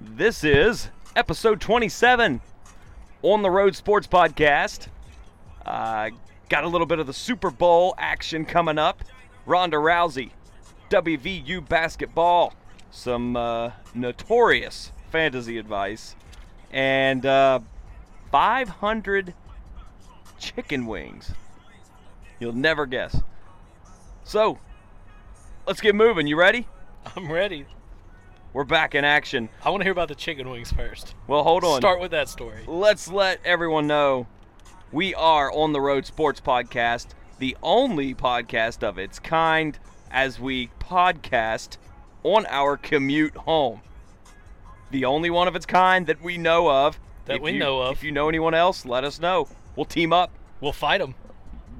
This is episode 27 on the Road Sports Podcast. Uh, got a little bit of the Super Bowl action coming up. Ronda Rousey, WVU basketball, some uh, notorious fantasy advice, and uh, 500 chicken wings. You'll never guess. So, let's get moving. You ready? I'm ready. We're back in action. I want to hear about the chicken wings first. Well, hold on. Start with that story. Let's let everyone know we are on the Road Sports Podcast, the only podcast of its kind as we podcast on our commute home. The only one of its kind that we know of. That If we you- know of. If you know anyone else, let us know. We'll team up. We'll fight them.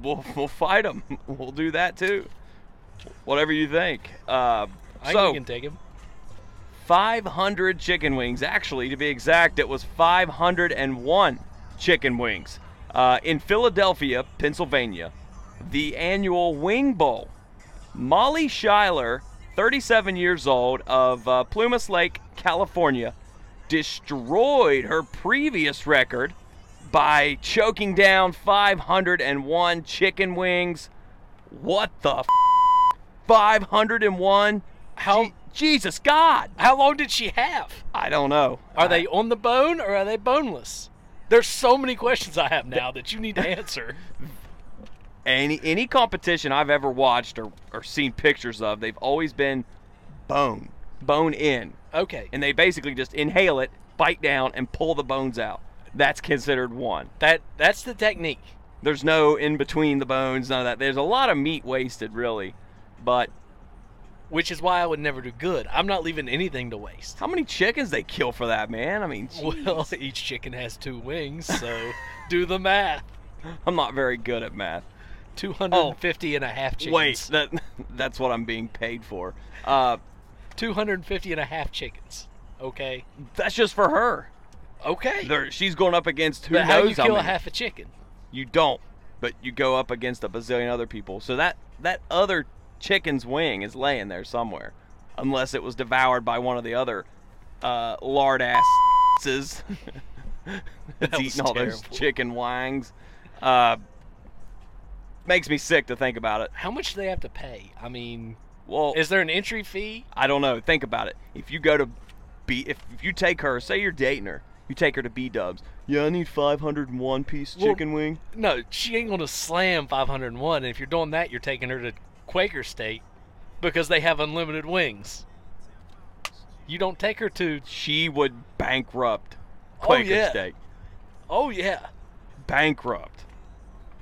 We'll, we'll fight them. We'll do that too. Whatever you think. Uh, I so, think we can take them. 500 chicken wings. Actually, to be exact, it was 501 chicken wings uh, in Philadelphia, Pennsylvania. The annual Wing Bowl. Molly Schuyler, 37 years old, of uh, Plumas Lake, California, destroyed her previous record by choking down 501 chicken wings. What the f- 501? How- Jesus God! How long did she have? I don't know. Are they on the bone or are they boneless? There's so many questions I have now that you need to answer. any any competition I've ever watched or, or seen pictures of? They've always been bone, bone in, Okay. and they basically just inhale it, bite down, and pull the bones out. That's considered one. That that's the technique. There's no in between the bones, none of that. There's a lot of meat wasted, really. But Which is why I would never do good. I'm not leaving anything to waste. how many chickens they kill for that, man? I mean, Well, each chicken has two wings, so do the math. I'm not very good at math. 250 and a half chickens. Wait, that that's what I'm being paid for. Uh, 250 and a half chickens. Okay. that's just for her. Okay. There, she's going up against who but how knows you kill a many. half a chicken? You don't, but you go up against a bazillion other people. So that that other chicken's wing is laying there somewhere, unless it was devoured by one of the other uh, lard asses that's eating all those chicken wings. Uh, makes me sick to think about it. How much do they have to pay? I mean, Well, is there an entry fee? I don't know. Think about it. If you go to B, if, if you take her, say you're dating her, you take her to B Dubs. Yeah, I need 501 piece Well- chicken wing. No, she ain't gonna slam 501. And if you're doing that, you're taking her to Quaker Steak because they have unlimited wings. You don't take her to. She would bankrupt Oh, Quaker yeah. State. Oh yeah, bankrupt.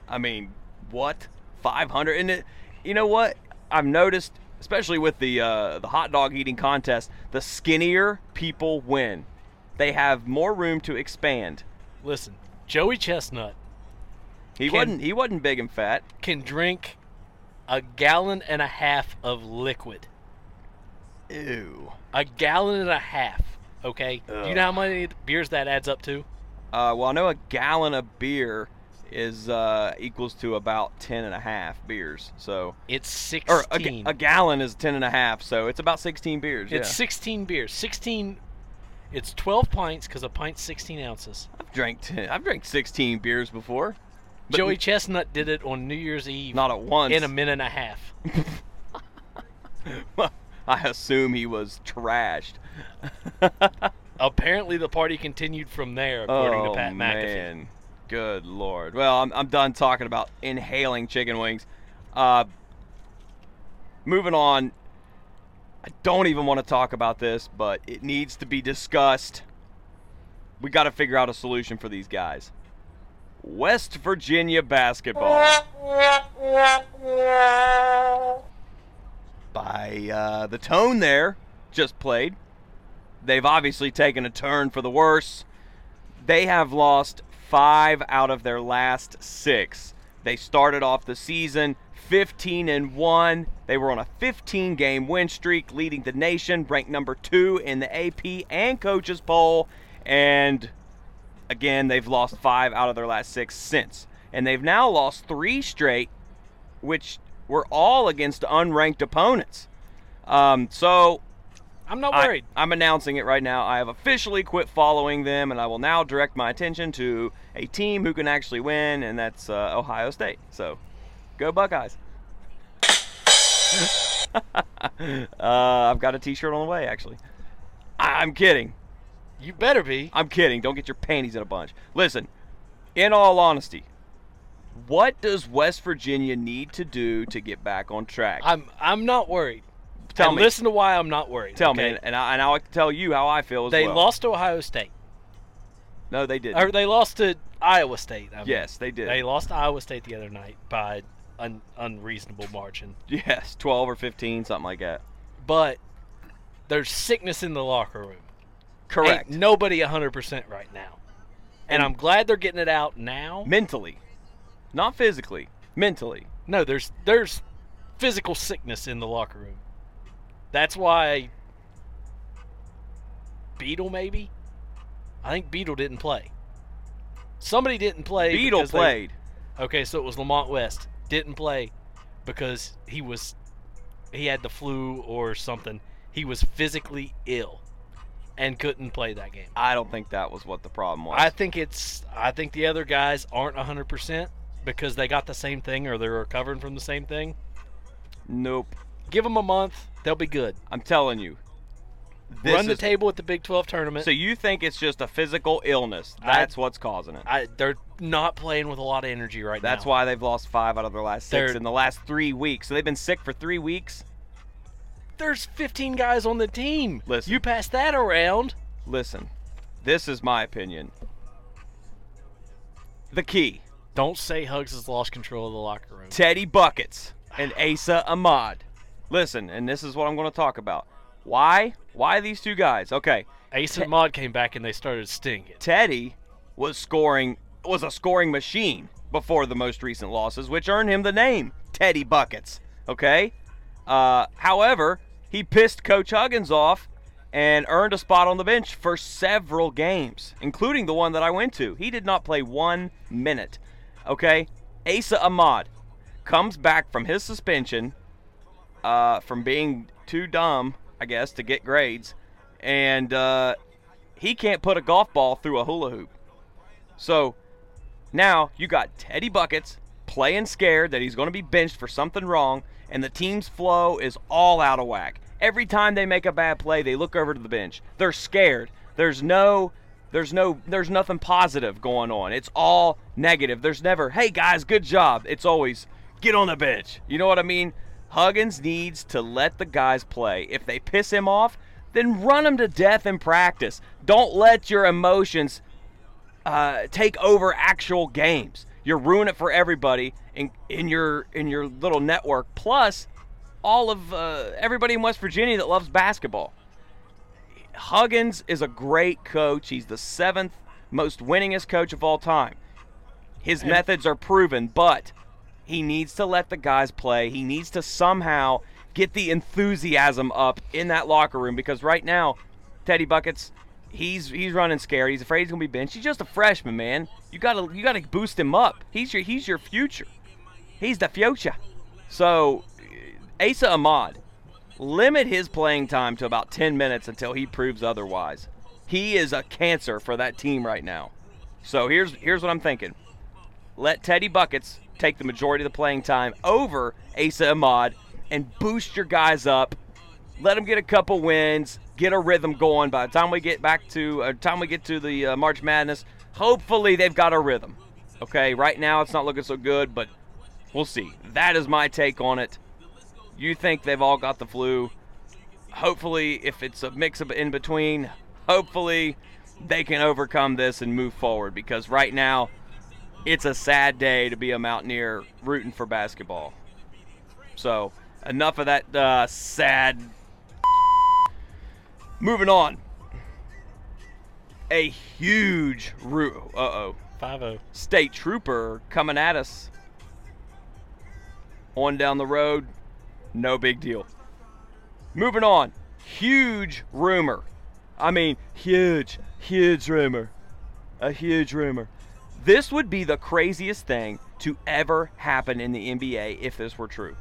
I mean, what? 500 and it you know what? I've noticed especially with the uh, the hot dog eating contest, the skinnier people win. They have more room to expand. listen, Joey Chestnut He Can- wasn't he wasn't big and fat. can drink a gallon and a half of liquid. Ew. A gallon and a half. Okay. Do you know how many beers that adds up to? Uh, well, I know a gallon of beer is uh, equals to about 10 and a half beers. So, It's 16. or a, a gallon is 10 and a half, so it's about 16 beers. It's yeah. 16 beers. 16. It's 12 pints because a pint's 16 ounces. I've drank 10, I've drank 16 beers before. But Joey Chestnut did it on New Year's Eve not at once. in a minute and a half. I assume he was trashed. Apparently, the party continued from there, according oh to Pat McAfee. man, good lord. Well, I'm I'm done talking about inhaling chicken wings. Uh, moving on. I don't even want to talk about this, but it needs to be discussed. We got to figure out a solution for these guys. West Virginia basketball. By uh, the tone there, just played. They've obviously taken a turn for the worse. They have lost five out of their last six. They started off the season 15 and 1. They were on a 15 game win streak, leading the nation, ranked number two in the AP and coaches poll. And again, they've lost five out of their last six since. And they've now lost three straight, which were all against unranked opponents. Um, so I'm not I- worried. I'm announcing it right now. I have officially quit following them, and I will now direct my attention to a team who can actually win, and that's uh, Ohio State. So, go Buckeyes! uh, I've got a T-shirt on the way. Actually, I- I'm kidding. You better be. I'm kidding. Don't get your panties in a bunch. Listen, in all honesty, what does West Virginia need to do to get back on track? I'm I'm not worried. Tell and me. Listen to why I'm not worried. Tell okay? me, and, and I, and I can tell you how I feel as They well. lost to Ohio State. No, they didn't. Or they lost to Iowa State. I mean. yes, they did. They lost to Iowa State the other night by an unreasonable margin. Yes, 12 or 15, something like that. But there's sickness in the locker room. Correct. Ain't nobody 100% right now. And I'm glad they're getting it out now. mentally, not physically, mentally. No, there's there's physical sickness in the locker room. That's why Beetle maybe. I think Beetle didn't play. Somebody didn't play. Beetle because they- played. okay, so it was Lamont West didn't play because he was he had the flu or something. He was physically ill and couldn't play that game. I don't think that was what the problem was. I think it's I think the other guys aren't 100% because they got the same thing or they're recovering from the same thing. nope. Give them a month, they'll be good. I'm telling you. This Run the is- table at the Big 12 tournament. So you think it's just a physical illness? I- That's what's causing it. I, they're not playing with a lot of energy right That's now. That's why they've lost five out of their last 6 They're- in the last three weeks. So they've been sick for three weeks. There's 15 guys on the team. Listen. You pass that around. Listen, this is my opinion. The key: Don't say Hugs has lost control of the locker room. Teddy Buckets and Esa Ahmad. Listen, and this is what I'm going to talk about. Why? Why these two guys? Okay, Esa Ahmad came back and they started stinging. Teddy was scoring was a scoring machine before the most recent losses, which earned him the name Teddy Buckets. Okay. Uh, however, he pissed Coach Huggins off and earned a spot on the bench for several games, including the one that I went to. He did not play one minute. Okay. Esa Ahmad comes back from his suspension uh, from being too dumb, I guess, to get grades, and uh, he can't put a golf ball through a hula hoop. So now you got Teddy Buckets playing scared that he's going to be benched for something wrong, and the team's flow is all out of whack. Every time they make a bad play, they look over to the bench. They're scared. There's no there's no there's nothing positive going on. It's all negative. There's never, "Hey guys, good job." It's always, "Get on the bench." You know what I mean? Huggins needs to let the guys play. If they piss him off, then run them to death in practice. Don't let your emotions uh, take over actual games. You're ruining it for everybody in in your in your little network. Plus, all of uh, everybody in West Virginia that loves basketball. Huggins is a great coach. He's the seventh most winningest coach of all time. His methods are proven, but he needs to let the guys play. He needs to somehow get the enthusiasm up in that locker room because right now, Teddy Buckets, he's he's running scared. He's afraid he's gonna be benched. He's just a freshman, man. You gotta you gotta boost him up. He's your he's your future. He's the future. So, Esa Ahmad, limit his playing time to about 10 minutes until he proves otherwise. He is a cancer for that team right now. So here's here's what I'm thinking. Let Teddy Buckets take the majority of the playing time over Esa Ahmad and boost your guys up. Let them get a couple wins, get a rhythm going. By the time we get back to, uh, time we get to the uh, March Madness, hopefully they've got a rhythm. Okay, right now it's not looking so good, but we'll see. That is my take on it. You think they've all got the flu? Hopefully, if it's a mix of in between, hopefully they can overcome this and move forward because right now it's a sad day to be a Mountaineer rooting for basketball. So, enough of that uh, sad. Moving on. A huge ru- uh oh Five oh. state trooper coming at us. On down the road, no big deal. Moving on, huge rumor. I mean, huge, huge rumor. A huge rumor. This would be the craziest thing to ever happen in the NBA if this were true.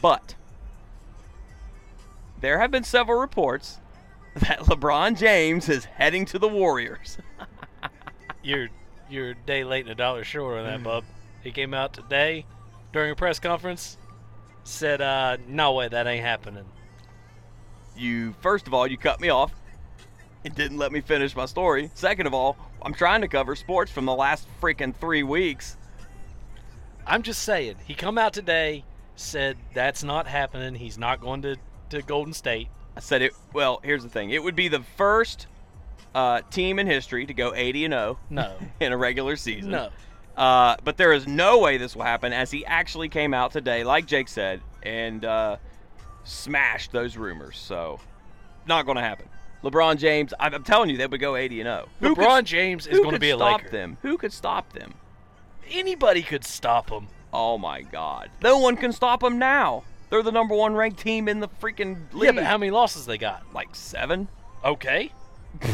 But there have been several reports that LeBron James is heading to the Warriors. You're you're a day late and a dollar short on that, bub. He came out today during a press conference, said, uh, "No way, that ain't happening." you first of all you cut me off and didn't let me finish my story second of all i'm trying to cover sports from the last freaking three weeks I'm just saying, he come out today, said that's not happening. He's not going to to Golden State. I said it well here's the thing it would be the first uh, team in history to go 80 and 0 No, in a regular season no. uh, but there is no way this will happen as he actually came out today like jake said and uh, smashed those rumors so not going to happen lebron james I'm, I'm telling you they would go 80 and 0 Who could- LeBron James is going to be a stop Laker. them who could stop them Anybody could stop them. Oh my God! No one can stop them now. They're the number one ranked team in the freaking league. Yeah, but how many losses they got? like seven? Okay.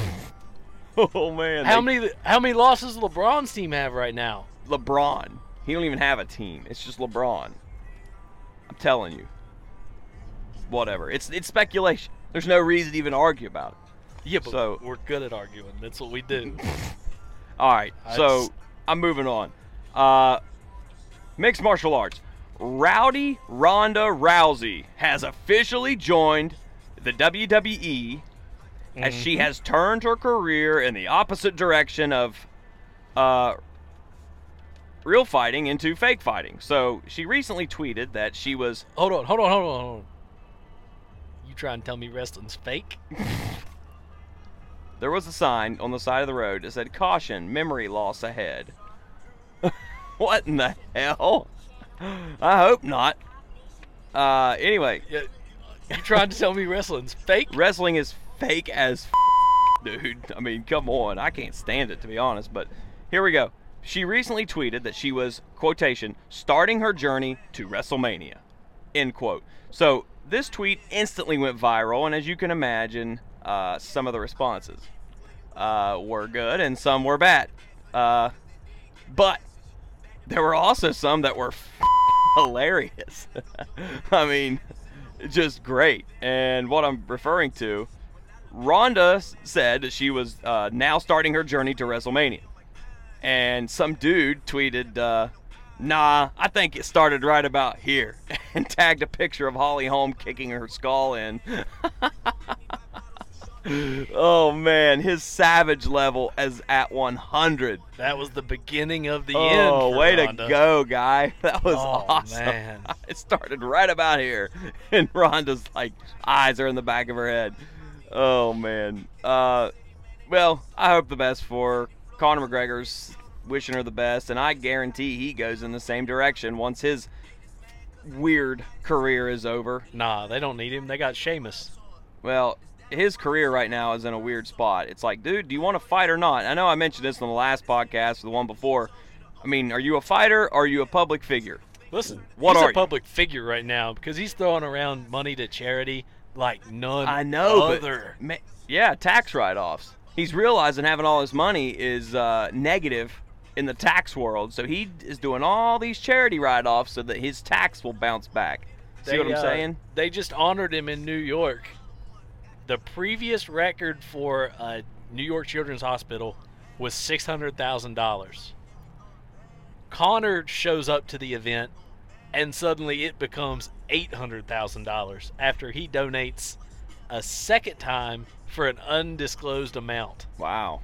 Oh man! How they- many how many losses does LeBron's team have right now? LeBron. He don't even have a team. It's just LeBron. I'm telling you. Whatever. It's it's speculation. There's no reason to even argue about it. Yeah, but So- we're good at arguing. That's what we do. All right. I So just- I'm moving on. Uh, mixed martial arts. Rowdy Ronda Rousey has officially joined the WWE as she Mm-hmm. has turned her career in the opposite direction of uh, real fighting into fake fighting. So she recently tweeted that she was Hold on, hold on, hold on, hold on. You trying to tell me wrestling's fake? there was a sign on the side of the road that said caution, memory loss ahead. what in the hell? I hope not. Uh, anyway, Yeah, you trying to tell me wrestling's fake? wrestling is fake as f- dude. I mean, come on. I can't stand it to be honest, but here we go. She recently tweeted that she was quotation starting her journey to WrestleMania. End quote. So this tweet instantly went viral, and as you can imagine, uh, some of the responses uh, were good and some were bad. Uh, but there were also some that were hilarious. I mean, just great. And what I'm referring to, Ronda said that she was uh, now starting her journey to WrestleMania. And some dude tweeted, uh, Nah, I think it started right about here, and tagged a picture of Holly Holm kicking her skull in. Oh man, his savage level is at 100. That was the beginning of the oh, end. Oh, way to go, guy! That was Oh, awesome. man. It started right about here, and Ronda's like eyes are in the back of her head. Oh man. Uh, well, I hope the best for her. Conor McGregor's wishing her the best, and I guarantee he goes in the same direction once his weird career is over. Nah, they don't need him. They got Sheamus. Well, his career right now is in a weird spot. It's like, dude, do you want to fight or not? I know I mentioned this on the last podcast, or the one before. I mean, are you a fighter or are you a public figure? Listen, What he's are a you? public figure right now because he's throwing around money to charity like none I know, other. but ma- yeah, tax write-offs. He's realizing having all his money is uh, negative in the tax world, so he is doing all these charity write-offs so that his tax will bounce back. See what I'm uh, saying? They just honored him in New York. The previous record for a New York Children's Hospital was six hundred thousand dollars. Conor shows up to the event, and suddenly it becomes eight hundred thousand dollars after he donates a second time for an undisclosed amount. Wow.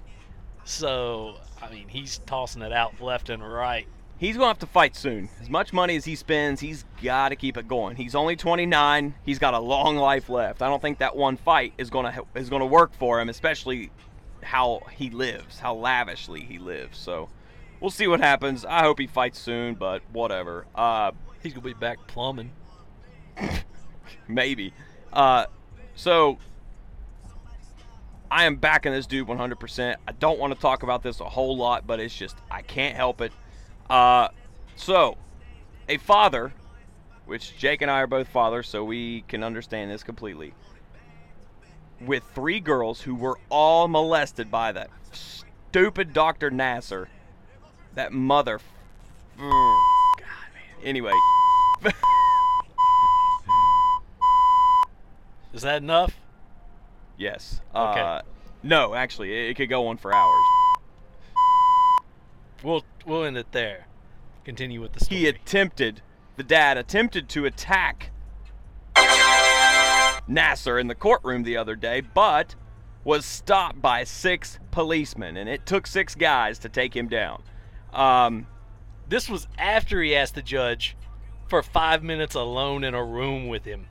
So, I mean, he's tossing it out left and right. He's going to have to fight soon. As much money as he spends, he's got to keep it going. He's only 29. He's got a long life left. I don't think that one fight is going to is going to work for him, especially how he lives, how lavishly he lives. So, we'll see what happens. I hope he fights soon, but whatever. Uh, He's gonna be back plumbing. maybe. Uh, so I am backing this dude 100%. I don't want to talk about this a whole lot, but it's just I can't help it. Uh, so a father, which Jake and I are both fathers, so we can understand this completely. With three girls who were all molested by that stupid Dr. Nassar, that mother. God, man. Anyway, Is that enough? Yes. Okay. Uh, no, actually, it, it could go on for hours. We'll we'll end it there. Continue with the story. He attempted, the dad attempted to attack Nassar in the courtroom the other day, but was stopped by six policemen, and it took six guys to take him down. Um, This was after he asked the judge for five minutes alone in a room with him.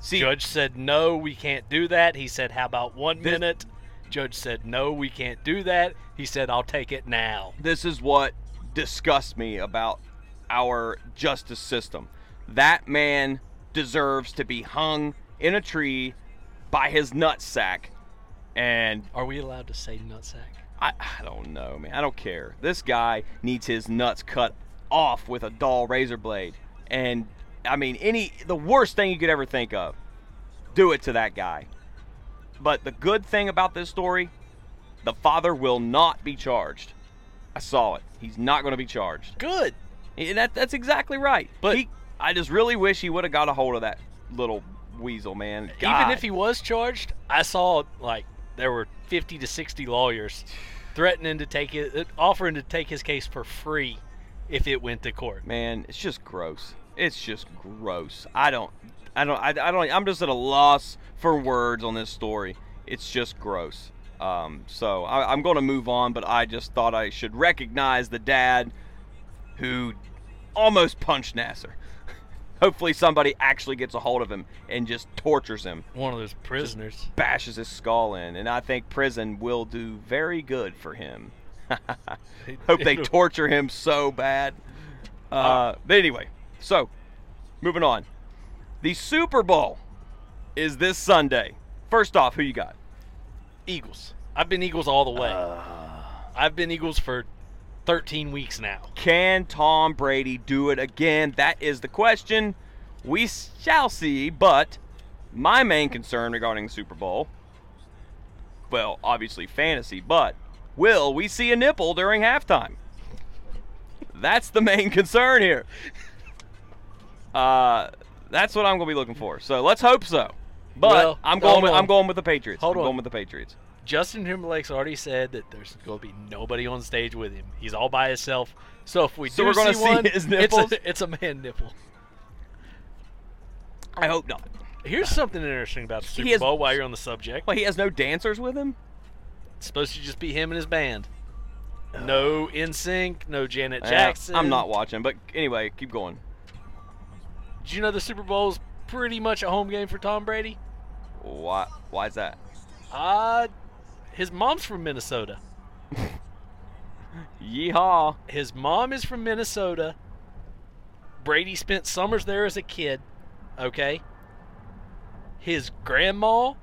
see, Judge said, no, we can't do that. He said, how about one This- minute? Judge said, no, we can't do that. He said, I'll take it now. this is what disgusts me about our justice system. That man deserves to be hung in a tree by his nutsack, and Are we allowed to say nutsack? I, I don't know, man. I don't care. This guy needs his nuts cut off with a dull razor blade. And I mean, any the worst thing you could ever think of, do it to that guy. But the good thing about this story, the father will not be charged. I saw it. He's not going to be charged. Good. And that, that's exactly right. But- he, I just really wish he would have got a hold of that little weasel, man. Even if he was charged, I saw like there were 50 to 60 lawyers threatening to take it, offering to take his case for free if it went to court. man it's just gross it's just gross i don't i don't i, I don't i'm just at a loss for words on this story it's just gross um, so I, i'm going to move on but i just thought i should recognize the dad who almost punched nassar hopefully somebody actually gets a hold of him and just tortures him One of those prisoners. bashes his skull in and i think prison will do very good for him Hope they torture him so bad. Uh, but anyway, so moving on. The Super Bowl is this Sunday. First off, who you got? Eagles. I've been Eagles all the way. Uh. I've been Eagles for 13 weeks now. Can Tom Brady do it again? That is the question. We shall see, but my main concern regarding the Super Bowl, well, obviously fantasy, but will we see a nipple during halftime? That's the main concern here. Uh, that's what I'm going to be looking for. So let's hope so. But Well, I'm going with on. I'm going with the Patriots. Hold I'm on. going with the Patriots. Justin Timberlake's already said that there's going to be nobody on stage with him. He's all by himself. So if we So do we're gonna see, see one, his it's nipples? a, it's a man nipple. I hope not. Here's something interesting about the He Super has- Bowl while you're on the subject. Well, he has no dancers with him. It's supposed to just be him and his band. No NSYNC, no Janet Jackson. I'm not watching, but anyway, keep going. Did you know the Super Bowl is pretty much a home game for Tom Brady? Why? Why is that? Uh, his mom's from Minnesota. Yeehaw! His mom is from Minnesota. Brady spent summers there as a kid. Okay. His grandma,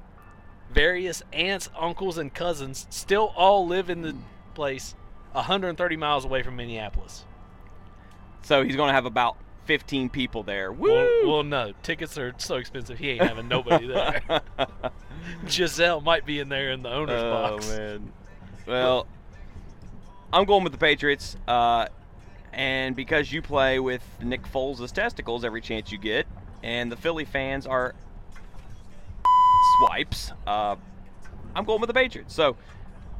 various aunts, uncles, and cousins still all live in the place 130 miles away from Minneapolis. So he's gonna have about 15 people there. Woo! Well, well, no. Tickets are so expensive, he ain't having nobody there. Gisele might be in there in the owner's oh box. Oh man. Well, I'm going with the Patriots, uh, and because you play with Nick Foles' testicles every chance you get, and the Philly fans are swipes, uh, I'm going with the Patriots. So,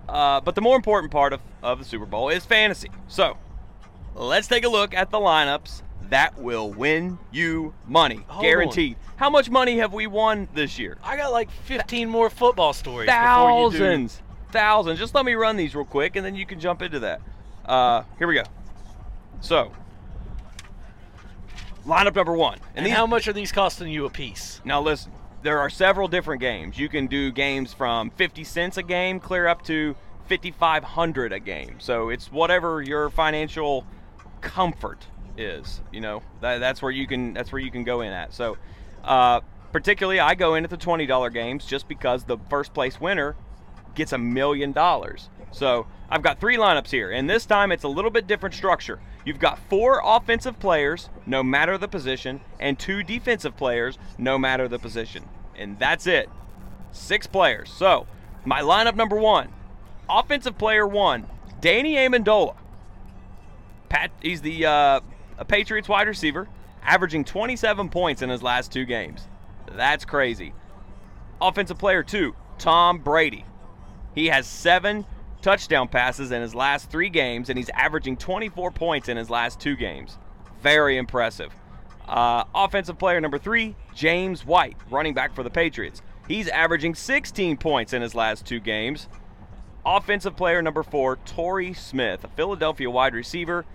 uh, but the more important part of, of the Super Bowl is fantasy. So, let's take a look at the lineups that will win you money, Hold guaranteed. How much money have we won this year? I got like 15 more football stories. before you do- Thousands, thousands. Just let me run these real quick, and then you can jump into that. Uh, here we go. So, lineup number one, And these- how much are these costing you a piece? Now listen, there are several different games. You can do games from 50 cents a game clear up to 5500 a game. So it's whatever your financial comfort is, you know. That, that's where you can that's where you can go in at. So uh, particularly I go in at the $20 games just because the first place winner gets a million dollars. So I've got three lineups here, and this time it's a little bit different structure. You've got four offensive players, no matter the position, and two defensive players, no matter the position. And that's it. Six players. So my lineup number one, offensive player one, Danny Amendola. Pat, he's the uh, a Patriots wide receiver, averaging 27 points in his last two games. That's crazy. Offensive player two, Tom Brady. He has seven touchdown passes in his last three games, and he's averaging 24 points in his last two games. Very impressive. Uh, offensive player number three, James White, running back for the Patriots. He's averaging 16 points in his last two games. Offensive player number four, Torrey Smith, a Philadelphia wide receiver.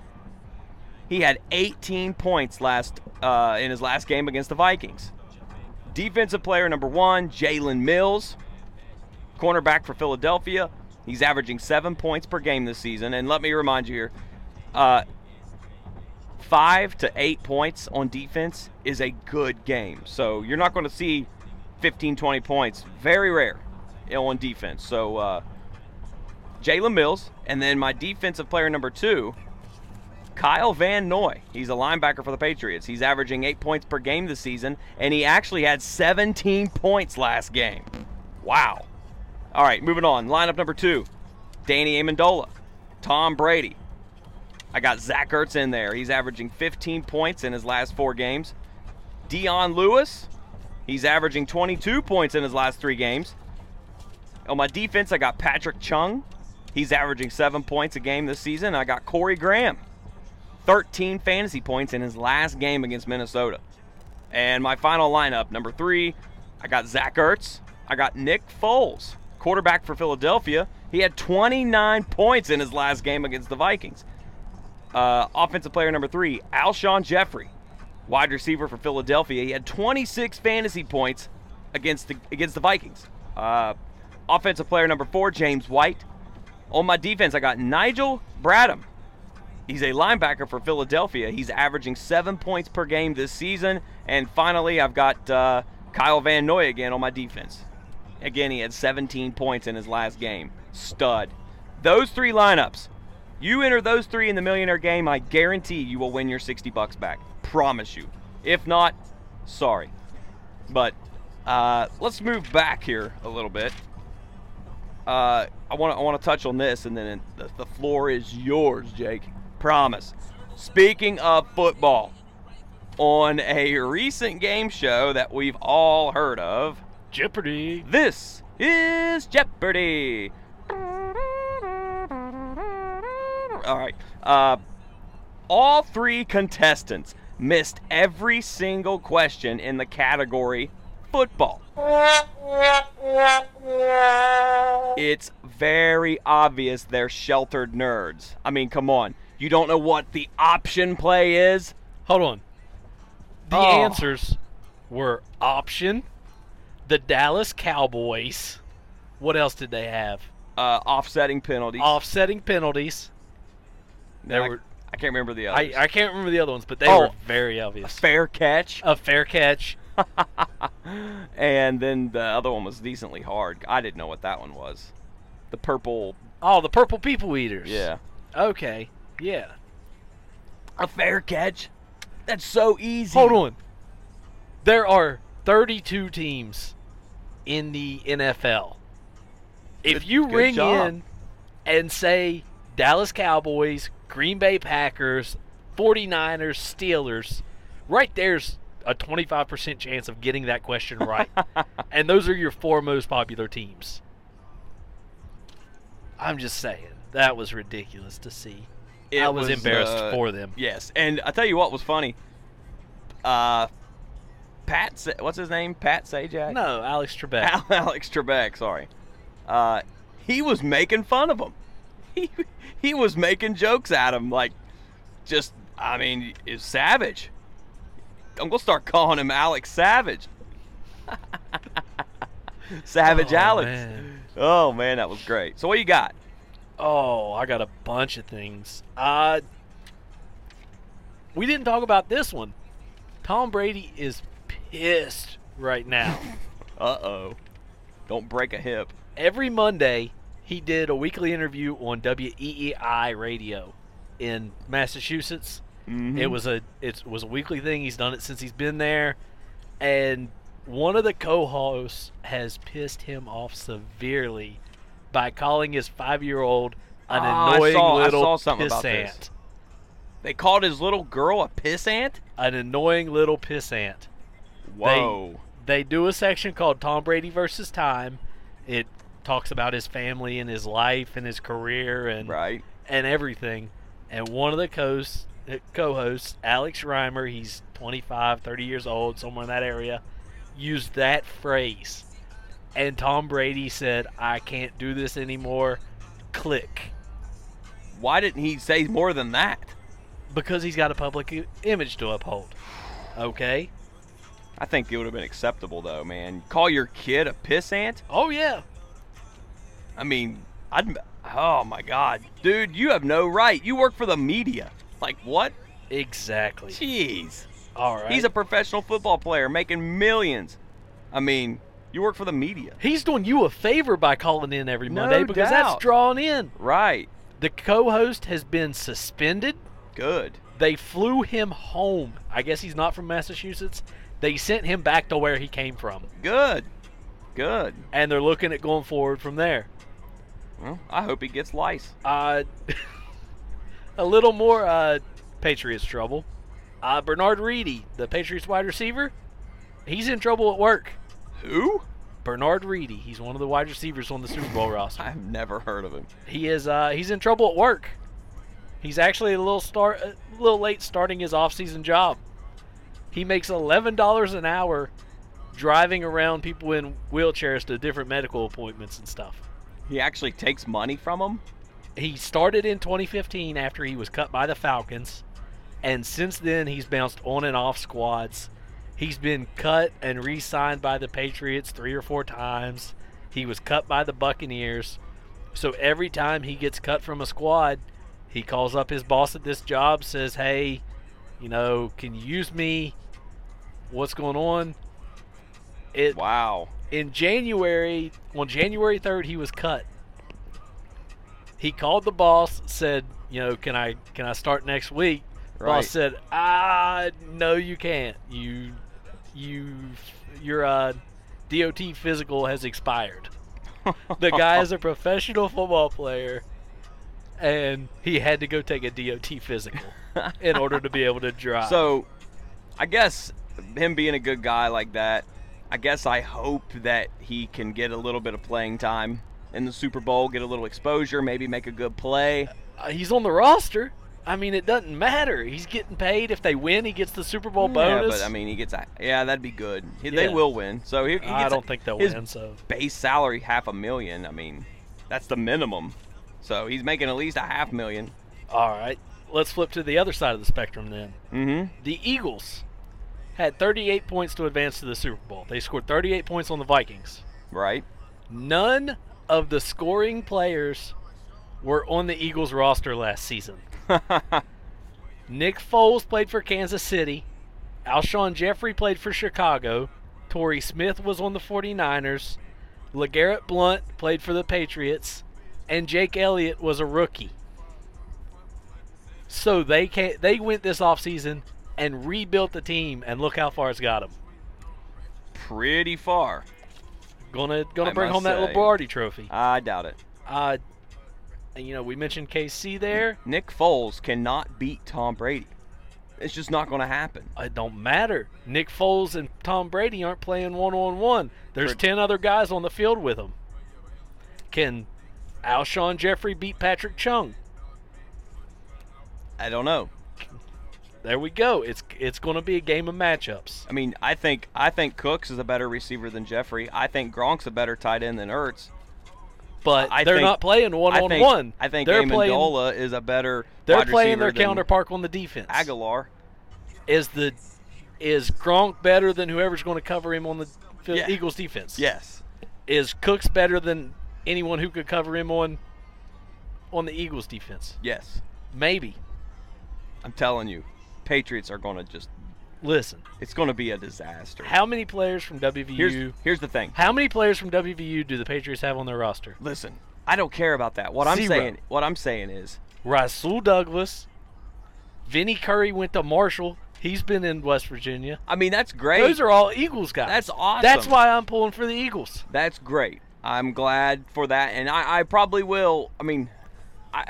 He had 18 points last uh, in his last game against the Vikings. Defensive player number one, Jalen Mills, cornerback for Philadelphia. He's averaging seven points per game this season. And let me remind you here, uh, five to eight points on defense is a good game. So you're not going to see 15, 20 points. Very rare on defense. So uh, Jalen Mills, and then my defensive player number two, Kyle Van Noy. He's a linebacker for the Patriots. He's averaging eight points per game this season, and he actually had 17 points last game. Wow. All right, moving on. Lineup number two Danny Amendola, Tom Brady. I got Zach Ertz in there. He's averaging 15 points in his last four games. Dion Lewis, he's averaging 22 points in his last three games. On my defense, I got Patrick Chung. He's averaging seven points a game this season. I got Corey Graham, 13 fantasy points in his last game against Minnesota. And my final lineup, number three, I got Zach Ertz. I got Nick Foles, quarterback for Philadelphia. He had 29 points in his last game against the Vikings. Uh, offensive player number three, Alshon Jeffery, wide receiver for Philadelphia. He had 26 fantasy points against the against the Vikings. Uh, offensive player number four, James White. On my defense, I got Nigel Bradham. He's a linebacker for Philadelphia. He's averaging seven points per game this season. And finally, I've got uh, Kyle Van Noy again on my defense. Again, he had 17 points in his last game. Stud. Those three lineups. You enter those three in the millionaire game, I guarantee you will win your 60 bucks back. Promise you. If not, sorry. But uh, let's move back here a little bit. Uh, I want to I touch on this, and then the, the floor is yours, Jake. Promise. Speaking of football, on a recent game show that we've all heard of, Jeopardy. this is Jeopardy. All right. Uh, all three contestants missed every single question in the category football. It's very obvious they're sheltered nerds. I mean, come on. You don't know what the option play is? Hold on. The Oh. answers were option, the Dallas Cowboys. What else did they have? Uh, offsetting penalties. Offsetting penalties. There I, were. I can't remember the I, others. I can't remember the other ones, but they Oh. were very obvious. Fair catch. A fair catch. and then the other one was decently hard. I didn't know what that one was. The purple. Oh, the purple people eaters. Yeah. Okay. Yeah. A fair catch. That's so easy. Hold on. There are 32 teams in the NFL. If Good- you good ring job. in and say Dallas Cowboys, Green Bay Packers, 49ers, Steelers, right there's a 25% chance of getting that question right. and those are your four most popular teams. I'm just saying. That was ridiculous to see. It I was, embarrassed uh, for them. Yes, and I tell you what was funny. Uh, Pat, Sa- what's his name? Pat Sajak. No, Alex Trebek. Al- Alex Trebek. Sorry. Uh, he was making fun of him. He he was making jokes at him, like just. I mean, is savage. I'm gonna start calling him Alex Savage. Savage Oh, Alex. man. Oh man, that was great. So what you got? Oh, I got a bunch of things. Uh, we didn't talk about this one. Tom Brady is pissed right now. Uh oh. Don't break a hip. Every Monday, he did a weekly interview on WEEI radio in Massachusetts. Mhm. It was a it was a weekly thing. He's done it since he's been there, and one of the co-hosts has pissed him off severely by calling his five-year-old an Ah, I annoying saw- I little saw something about this. They called his little girl a pissant. An annoying little pissant. Whoa. they do a section called Tom Brady versus Time. It talks about his family and his life and his career and Right. and everything. And one of the co-hosts, uh, co-hosts, Alex Reimer, he's 25, 30 years old, somewhere in that area, used that phrase. And Tom Brady said, "I can't do this anymore." Click. Why didn't he say more than that? Because he's got a public image to uphold. Okay? I think it would have been acceptable though, man. Call your kid a pissant? Oh yeah. I mean, I'd. Oh my God, dude, you have no right. You work for the media. Like what? Exactly. Jeez. All right. He's a professional football player making millions. I mean, you work for the media. He's doing you a favor by calling in every No Monday because doubt. that's drawn in. Right. The co-host has been suspended. Good. They flew him home. I guess he's not from Massachusetts. They sent him back to where he came from, Good. Good. and they're looking at going forward from there. Well, I hope he gets lice. Uh, a little more uh, Patriots trouble. Uh, Bernard Reedy, the Patriots wide receiver, he's in trouble at work. Who? Bernard Reedy, he's one of the wide receivers on the Super Bowl roster. I've never heard of him. He is uh, he's in trouble at work. He's actually a little start a little late starting his off-season job. He makes eleven dollars an hour driving around people in wheelchairs to different medical appointments and stuff. He actually takes money from him. He started in 2015 after he was cut by the Falcons, and since then he's bounced on and off squads. He's been cut and re-signed by the Patriots three or four times. He was cut by the Buccaneers. So every time he gets cut from a squad, he calls up his boss at this job, says, "Hey, you know, can you use me? What's going on?" It Wow. in January, on January 3rd, he was cut. He called the boss, said, you know, can I can I start next week? Right. Boss said, ah, no, you can't. You, you, your uh, DOT physical has expired. The guy is a professional football player, and he had to go take a DOT physical in order to be able to drive. So, I guess him being a good guy like that, I guess I hope that he can get a little bit of playing time in the Super Bowl, get a little exposure, maybe make a good play. Uh, he's on the roster. I mean, it doesn't matter. He's getting paid. If they win, he gets the Super Bowl bonus. Yeah, but I mean, he gets a yeah, that'd be good. He, They will win, so he, he I a- don't think they'll his win. So Base salary half a million. I mean, that's the minimum. So he's making at least a half million. all right, let's flip to the other side of the spectrum then. Mm-hmm. The Eagles had 38 points to advance to the Super Bowl. They scored 38 points on the Vikings. Right. None of the scoring players were on the Eagles roster last season. Nick Foles played for Kansas City. Alshon Jeffery played for Chicago. Torrey Smith was on the 49ers. LeGarrette Blount played for the Patriots. And Jake Elliott was a rookie. So they can they went this offseason and rebuilt the team and look how far it's got them. Pretty far. Gonna gonna I bring home that say. Lombardi trophy. I doubt it. Uh and, you know, we mentioned KC there. Nick Foles cannot beat Tom Brady. It's just not going to happen. It don't matter. Nick Foles and Tom Brady aren't playing one on one. There's For- ten other guys on the field with them. Can Alshon Jeffery beat Patrick Chung? I don't know. There we go. It's it's going to be a game of matchups. I mean, I think I think Cooks is a better receiver than Jeffery. I think Gronk's a better tight end than Ertz. But I they're think- not playing one on one. I think they're playing. Amendola is a better They're playing their counterpart on the defense. Agholor. Is the is Gronk better than whoever's going to cover him on the Yeah. Eagles defense? Yes. Is Cooks better than anyone who could cover him on on the Eagles defense? Yes. Maybe. I'm telling you, Patriots are going to just. Listen, It's going to be a disaster. how many players from WVU? Here's here's the thing. how many players from WVU do the Patriots have on their roster? Listen, I don't care about that. What I'm saying, what I'm saying is, Rasul Douglas, Vinny Curry went to Marshall. He's been in West Virginia. I mean, that's great. Those are all Eagles guys. That's awesome. That's why I'm pulling for the Eagles. That's great. I'm glad for that, and I, I probably will. I mean, I,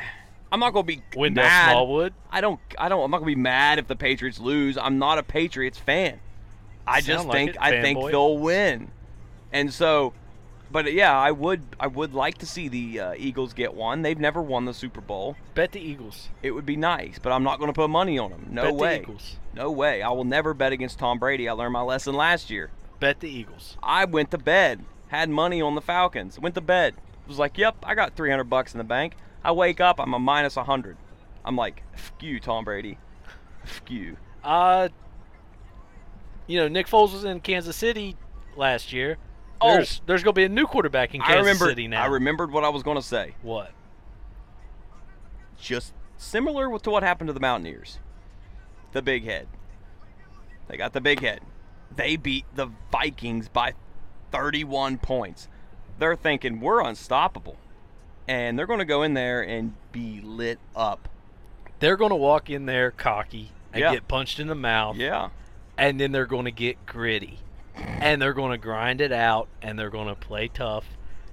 I'm not gonna be Wendell mad. Smallwood. I don't. I don't. I'm not gonna be mad if the Patriots lose. I'm not a Patriots fan. I just like think it, I think fanboy. they'll win, and so, but yeah, I would I would like to see the uh, Eagles get one. They've never won the Super Bowl. Bet the Eagles. It would be nice, but I'm not going to put money on them. No Bet way. the Eagles. No way. I will never bet against Tom Brady. I learned my lesson last year. Bet the Eagles. I went to bed, had money on the Falcons. Went to bed. Was like, "Yep, I got 300 bucks in the bank." I wake up, I'm a minus 100. I'm like, "F you, Tom Brady. You." Uh, you know, Nick Foles was in Kansas City last year. Oh. There's there's gonna be a new quarterback in Kansas I remember City now. I remembered what I was going to say. what? just similar to what happened to the Mountaineers. The big head. They got the big head. They beat the Vikings by 31 points. They're thinking we're unstoppable. And they're going to go in there and be lit up. They're gonna walk in there cocky and Yeah. get punched in the mouth, Yeah. and then they're gonna get gritty, and they're gonna grind it out, and they're gonna play tough,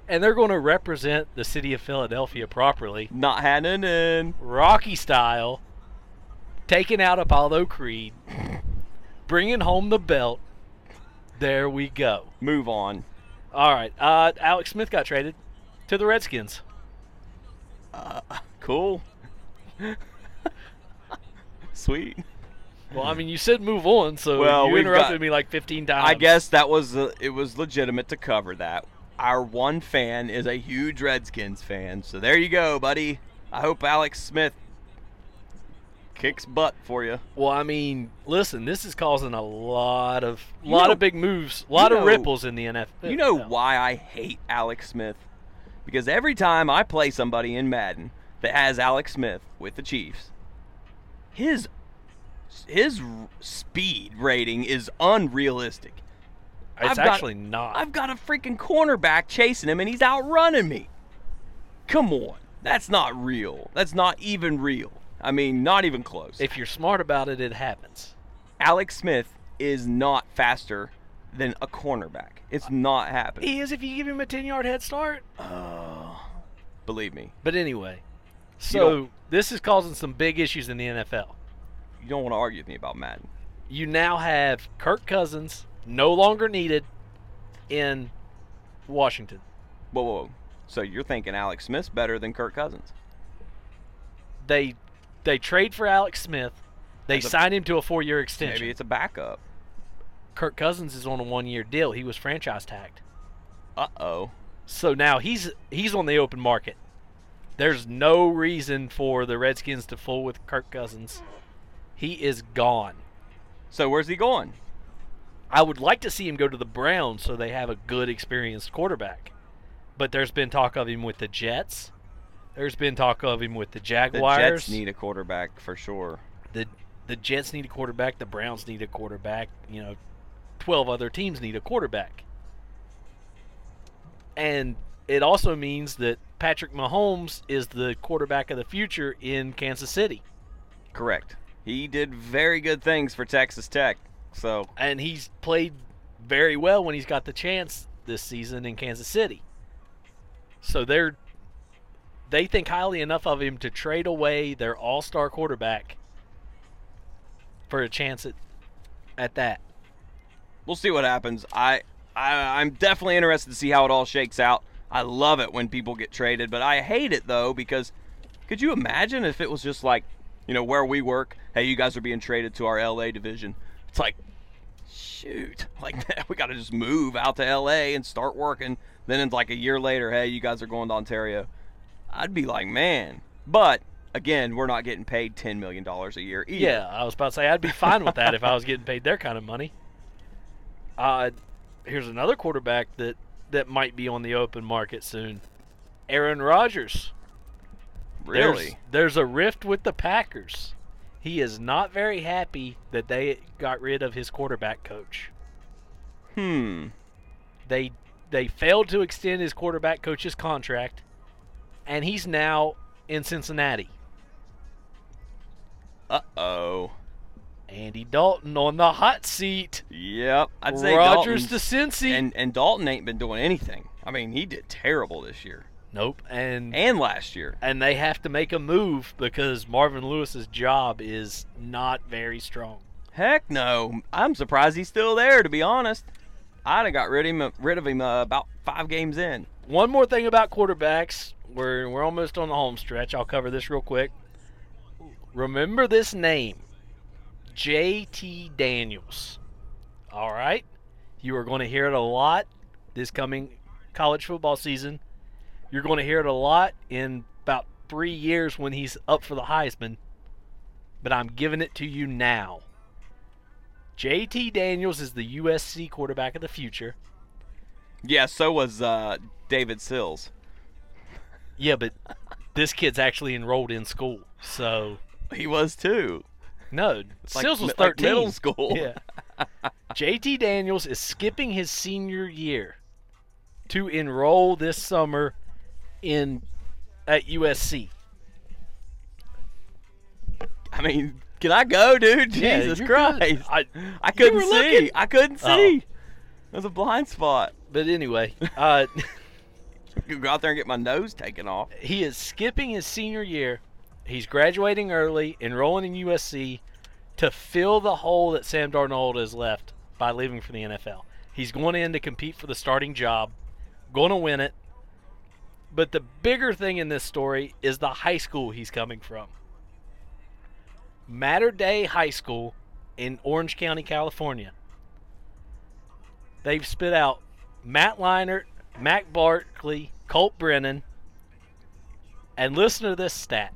and they're gonna represent the city of Philadelphia properly, Not happening. Rocky style, taking out Apollo Creed, bringing home the belt. There we go. Move on. All right. Uh, Alex Smith got traded to the Redskins. Cool. Sweet. Well, I mean, you said move on, so Well, you interrupted got- me like 15 times. I guess that was uh, it was legitimate to cover that. Our one fan is a huge Redskins fan, so there you go, buddy. I hope Alex Smith kicks butt for you. Well, I mean, listen, this is causing a lot of You lot know- of big moves, a lot of know- ripples in the NFL. You know why I hate Alex Smith? Because every time I play somebody in Madden that has Alex Smith with the Chiefs, his his speed rating is unrealistic. It's I've got- actually not. I've got a freaking cornerback chasing him and he's outrunning me. Come on. That's not real. That's not even real. I mean, not even close. if you're smart about it, it happens. Alex Smith is not faster than a cornerback. It's not happening. He is if you give him a 10 yard head start. Uh, believe me. But anyway, so this is causing some big issues in the NFL. You don't want to argue with me about Madden. You now have Kirk Cousins no longer needed in Washington. Whoa, whoa, whoa. So you're thinking Alex Smith's better than Kirk Cousins? They they trade for Alex Smith. They a- signed him to a four year extension. Maybe it's a backup. Kirk Cousins is on a one year deal. He was franchise tagged. Uh oh. So now he's he's on the open market. There's no reason for the Redskins to fool with Kirk Cousins. He is gone. So where's he going? I would like to see him go to the Browns so they have a good experienced quarterback. But there's been talk of him with the Jets. There's been talk of him with the Jaguars. The. Jets need a quarterback for sure. the the Jets need a quarterback, the Browns need a quarterback, you know, 12 other teams need a quarterback. And it also means that Patrick Mahomes is the quarterback of the future in Kansas City. Correct. He did very good things for Texas Tech. So And he's played very well when he's got the chance this season in Kansas City. So they're they think highly enough of him to trade away their all-star quarterback for a chance at at that. We'll see what happens. I, I I'm definitely interested to see how it all shakes out. I love it when people get traded, but I hate it though because could you imagine if it was just like, you know, where we work, hey, you guys are being traded to our LA division. It's like shoot, like we got to just move out to LA and start working. Then it's like a year later, hey, you guys are going to Ontario. I'd be like, man. But again, we're not getting paid 10 million dollars a year either. Yeah, I was about to say I'd be fine with that if I was getting paid their kind of money. Uh, here's another quarterback that that might be on the open market soon. Aaron Rodgers. There's- Really? There's, a rift with the Packers. He is not very happy that they got rid of his quarterback coach. Hmm. They they failed to extend his quarterback coach's contract, and he's now in Cincinnati. Uh oh. Andy Dalton on the hot seat. Yep. I'd say Rodgers to Cincy. and and Dalton ain't been doing anything. I mean, he did terrible this year nope. And and last year. and they have to make a move because Marvin Lewis's job is not very strong. Heck no. I'm surprised he's still there, to be honest. I'd have got rid of him, rid of him uh, about five games in. One more thing about quarterbacks. We're we're almost on the home stretch. I'll cover this real quick. Remember this name, J.T. Daniels. All right, you are going to hear it a lot this coming college football season. You're going to hear it a lot in about three years when he's up for the Heisman. But I'm giving it to you now. JT Daniels is the USC quarterback of the future. Yeah, so was uh, David Sills. Yeah, but this kid's actually enrolled in school. So He was too. No, Like Sills was mi- like 13. middle school. Yeah. JT Daniels is skipping his senior year to enroll this summer in at USC. I mean, can I go, dude? Yeah, Jesus Christ. I- I couldn't see. looking. I couldn't Oh. see. There's a blind spot. But anyway, uh, Go out there and get my nose taken off. he is skipping his senior year. He's graduating early, enrolling in USC to fill the hole that Sam Darnold has left by leaving for the NFL. He's going in to compete for the starting job, going to win it. But the bigger thing in this story is the high school he's coming from. Mater Dei High School in Orange County, California. They've spit out Matt Leinart, Matt Barkley, Colt Brennan, and listen to this stat.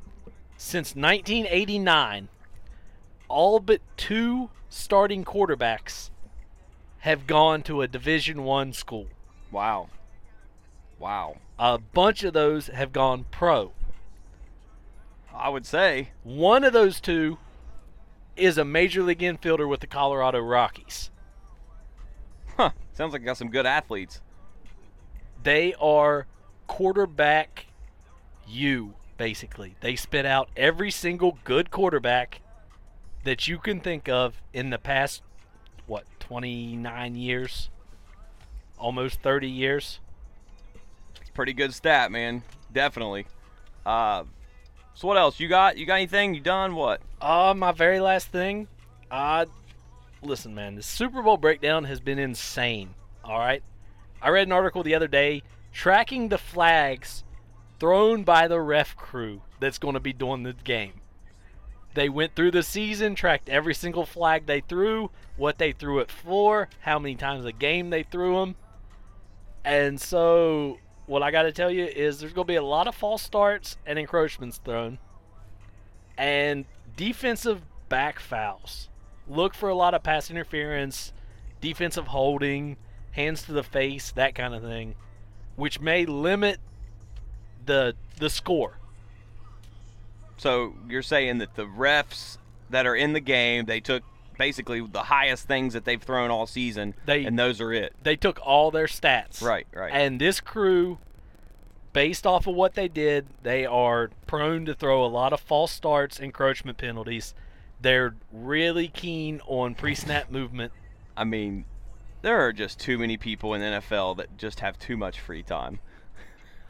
Since 1989, all but two starting quarterbacks have gone to a Division One school. Wow. Wow. A bunch of those have gone pro. I would say. One of those two is a major league infielder with the Colorado Rockies. Huh. Sounds like got some good athletes. They are quarterback you, basically. They spit out every single good quarterback that you can think of in the past, what, 29 years? Almost 30 years? It's pretty good stat, man. Definitely. Uh, so what else? You got? You got anything? You done? What? Uh, my very last thing. Uh, listen, man, the Super Bowl breakdown has been insane. All right, I read an article the other day tracking the flags thrown by the ref crew that's going to be doing the game. They went through the season, tracked every single flag they threw, what they threw it for, how many times a game they threw them, and so what I got to tell you is there's going to be a lot of false starts and encroachments thrown and defensive back fouls. Look for a lot of pass interference, defensive holding, hands to the face, that kind of thing, which may limit the the score. So you're saying that the refs that are in the game, they took basically the highest things that they've thrown all season, They- and those are it. They took all their stats. Right, right. And this crew based off of what they did, they are prone to throw a lot of false starts, encroachment penalties. They're really keen on pre-snap movement. I mean, there are just too many people in the NFL that just have too much free time.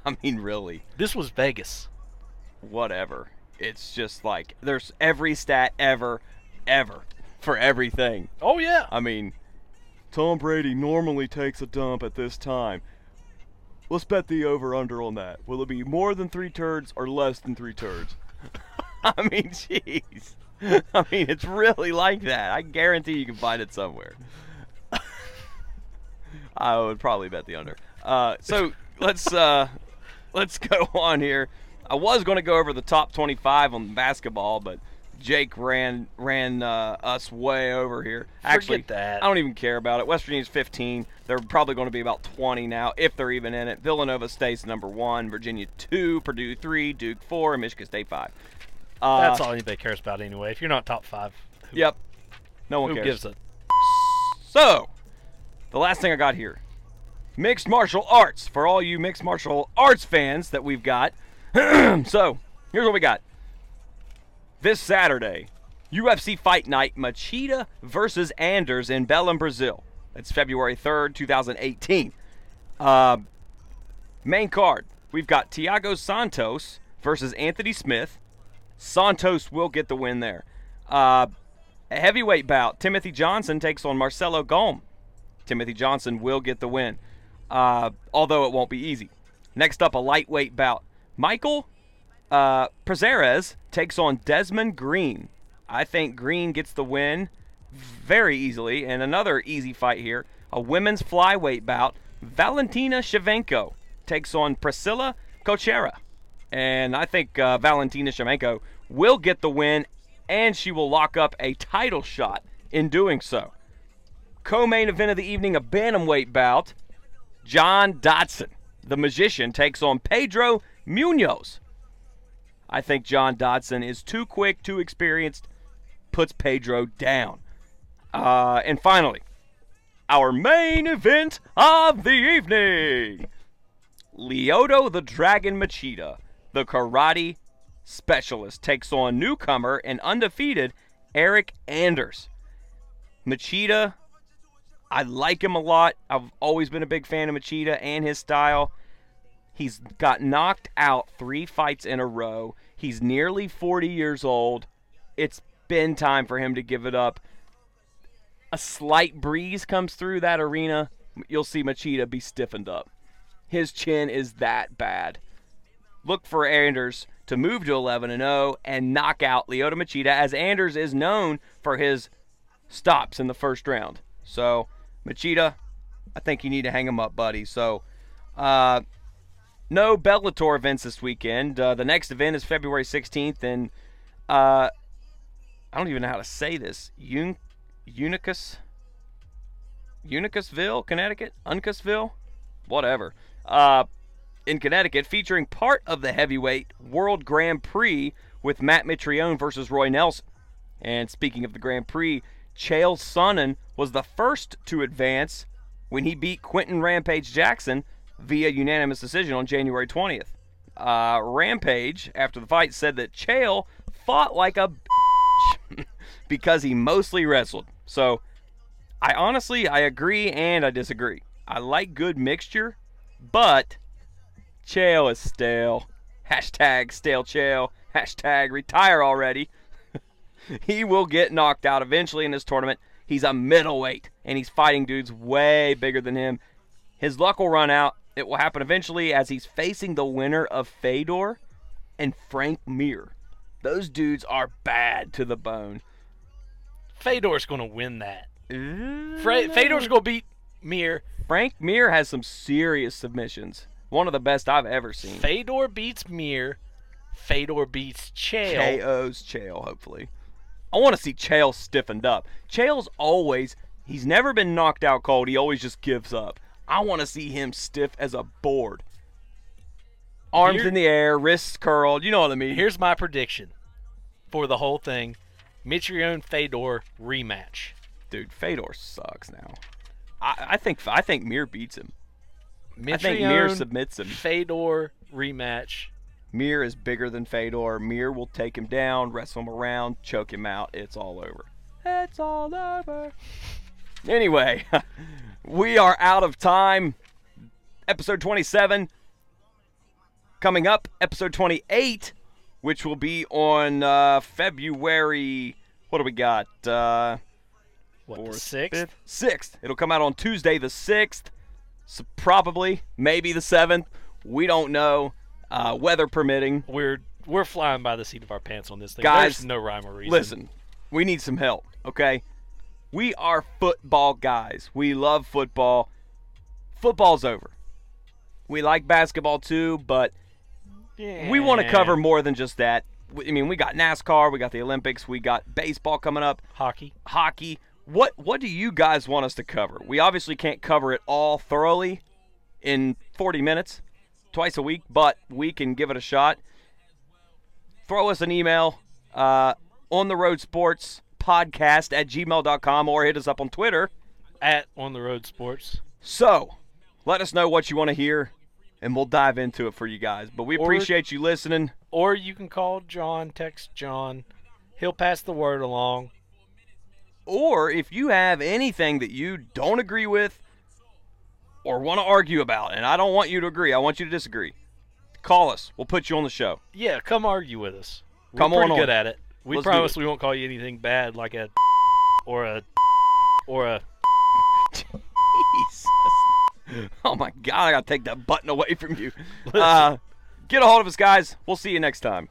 I mean, really, This was Vegas. whatever. It's just like there's every stat ever, ever for everything. Oh yeah. I mean, Tom Brady normally takes a dump at this time. Let's bet the over under on that. Will it be more than three turds or less than three turds? I mean, jeez. I mean, it's really like that. I guarantee you can find it somewhere. I would probably bet the under. Uh, so let's uh, let's go on here. I was going to go over the top 25 on basketball, but Jake ran ran uh, us way over here. Actually, that. I don't even care about it. West Virginia's 15. They're probably going to be about 20 now, if they're even in it. Villanova State's number one. Virginia two. Purdue three. Duke four. And Michigan State five. Uh, That's all anybody cares about anyway. If you're not top five, who, Yep. No one who cares. gives a So, the last thing I got here mixed martial arts for all you mixed martial arts fans that we've got. so, here's what we got. This Saturday, UFC Fight Night Machida versus Anders in Belém, Brazil. That's February 3rd, 2018. Uh, main card, we've got Thiago Santos versus Anthony Smith. Santos will get the win there. Uh, A heavyweight bout. Timothy Johnson takes on Marcelo Golm. Timothy Johnson will get the win, uh, although it won't be easy. Next up, a lightweight bout. Michael uh, Prazeres takes on Desmond Green. I think Green gets the win very easily. And another easy fight here a women's flyweight bout. Valentina Shevchenko takes on Priscila Cachoeira. And I think uh, Valentina Shevchenko will get the win, and she will lock up a title shot in doing so. Co main event of the evening, a bantamweight bout. John Dodson, the magician, takes on Pedro Munoz. I think John Dodson is too quick, too experienced, puts Pedro down. Uh, and finally, our main event of the evening Lyoto the Dragon Machida, the karate specialist, takes on newcomer and undefeated Eryk Anders. Machida, I like him a lot. I've always been a big fan of Machida and his style. He's got knocked out three fights in a row. He's nearly 40 years old. It's been time for him to give it up a slight breeze comes through that arena, you'll see Machida be stiffened up. His chin is that bad. Look for Anders to move to 11 and 0 and knock out Lyoto Machida, as Anders is known for his stops in the first round. So, Machida, I think you need to hang him up, buddy. So, uh, no Bellator events this weekend. Uh, the next event is February 16th, and uh, I don't even know how to say this. Yun- Unicus, Unicusville, Connecticut, Uncasville, whatever. Uh, in Connecticut, featuring part of the heavyweight World Grand Prix with Matt Mitrione versus Roy Nelson. And speaking of the Grand Prix, Chael Sonnen was the first to advance when he beat Quinton Rampage Jackson via unanimous decision on January 20th. Uh, Rampage, after the fight, said that Chael fought like a because he mostly wrestled. So, I honestly I agree and I disagree. I like good mixture, but Chael is stale. Hashtag stale Chael. Hashtag retire already. he will get knocked out eventually in this tournament. He's a middleweight, and he's fighting dudes way bigger than him. His luck will run out. It will happen eventually as he's facing the winner of Fedor and Frank Mir. Those dudes are bad to the bone. Fedor's going to win that. Fra- Fedor's going to beat Mir. Frank Mir has some serious submissions. One of the best I've ever seen. Fedor beats Mir. Fedor beats Chael. KO's Chael, hopefully. I want to see Chael stiffened up. Chael's always, he's never been knocked out cold. He always just gives up. I want to see him stiff as a board. Arms Here- in the air, wrists curled. You know what I mean. Here's my prediction for the whole thing Mitrione Fedor rematch. Dude, Fedor sucks now. I, I think I think Mir beats him. Mitrione I think Mir submits him. Fedor rematch. Mir is bigger than Fedor. Mir will take him down, wrestle him around, choke him out. It's all over. It's all over. Anyway, we are out of time. Episode 27 coming up. Episode 28, which will be on uh, February. What do we got? Uh, What, the sixth? fifth, sixth. It'll come out on Tuesday the sixth. So probably, maybe the seventh. We don't know. Uh, weather permitting. We're we're flying by the seat of our pants on this thing. Guys, There's no rhyme or reason. Listen, we need some help, okay? We are football guys. We love football. Football's over. We like basketball too, but we want to cover more than just that. I mean, we got NASCAR, we got the Olympics, we got baseball coming up, hockey. hockey. What what do you guys want us to cover? We obviously can't cover it all thoroughly in 40 minutes, twice a week, but we can give it a shot. Throw us an email uh, on the road sports podcast at gmail.com or hit us up on Twitter. At on the road sports. So let us know what you want to hear and we'll dive into it for you guys. But we Or- appreciate you listening. Or you can call John, text John. He'll pass the word along. Or if you have anything that you don't agree with or want to argue about, and I don't want you to agree, I want you to disagree, call us. We'll put you on the show. Yeah, come argue with us. We're Come on pretty on. good at it. We Let's promise it. we won't call you anything bad like a or a or a Jesus. Oh my God, I gotta take that button away from you. Uh, get a hold of us, guys. We'll see you next time.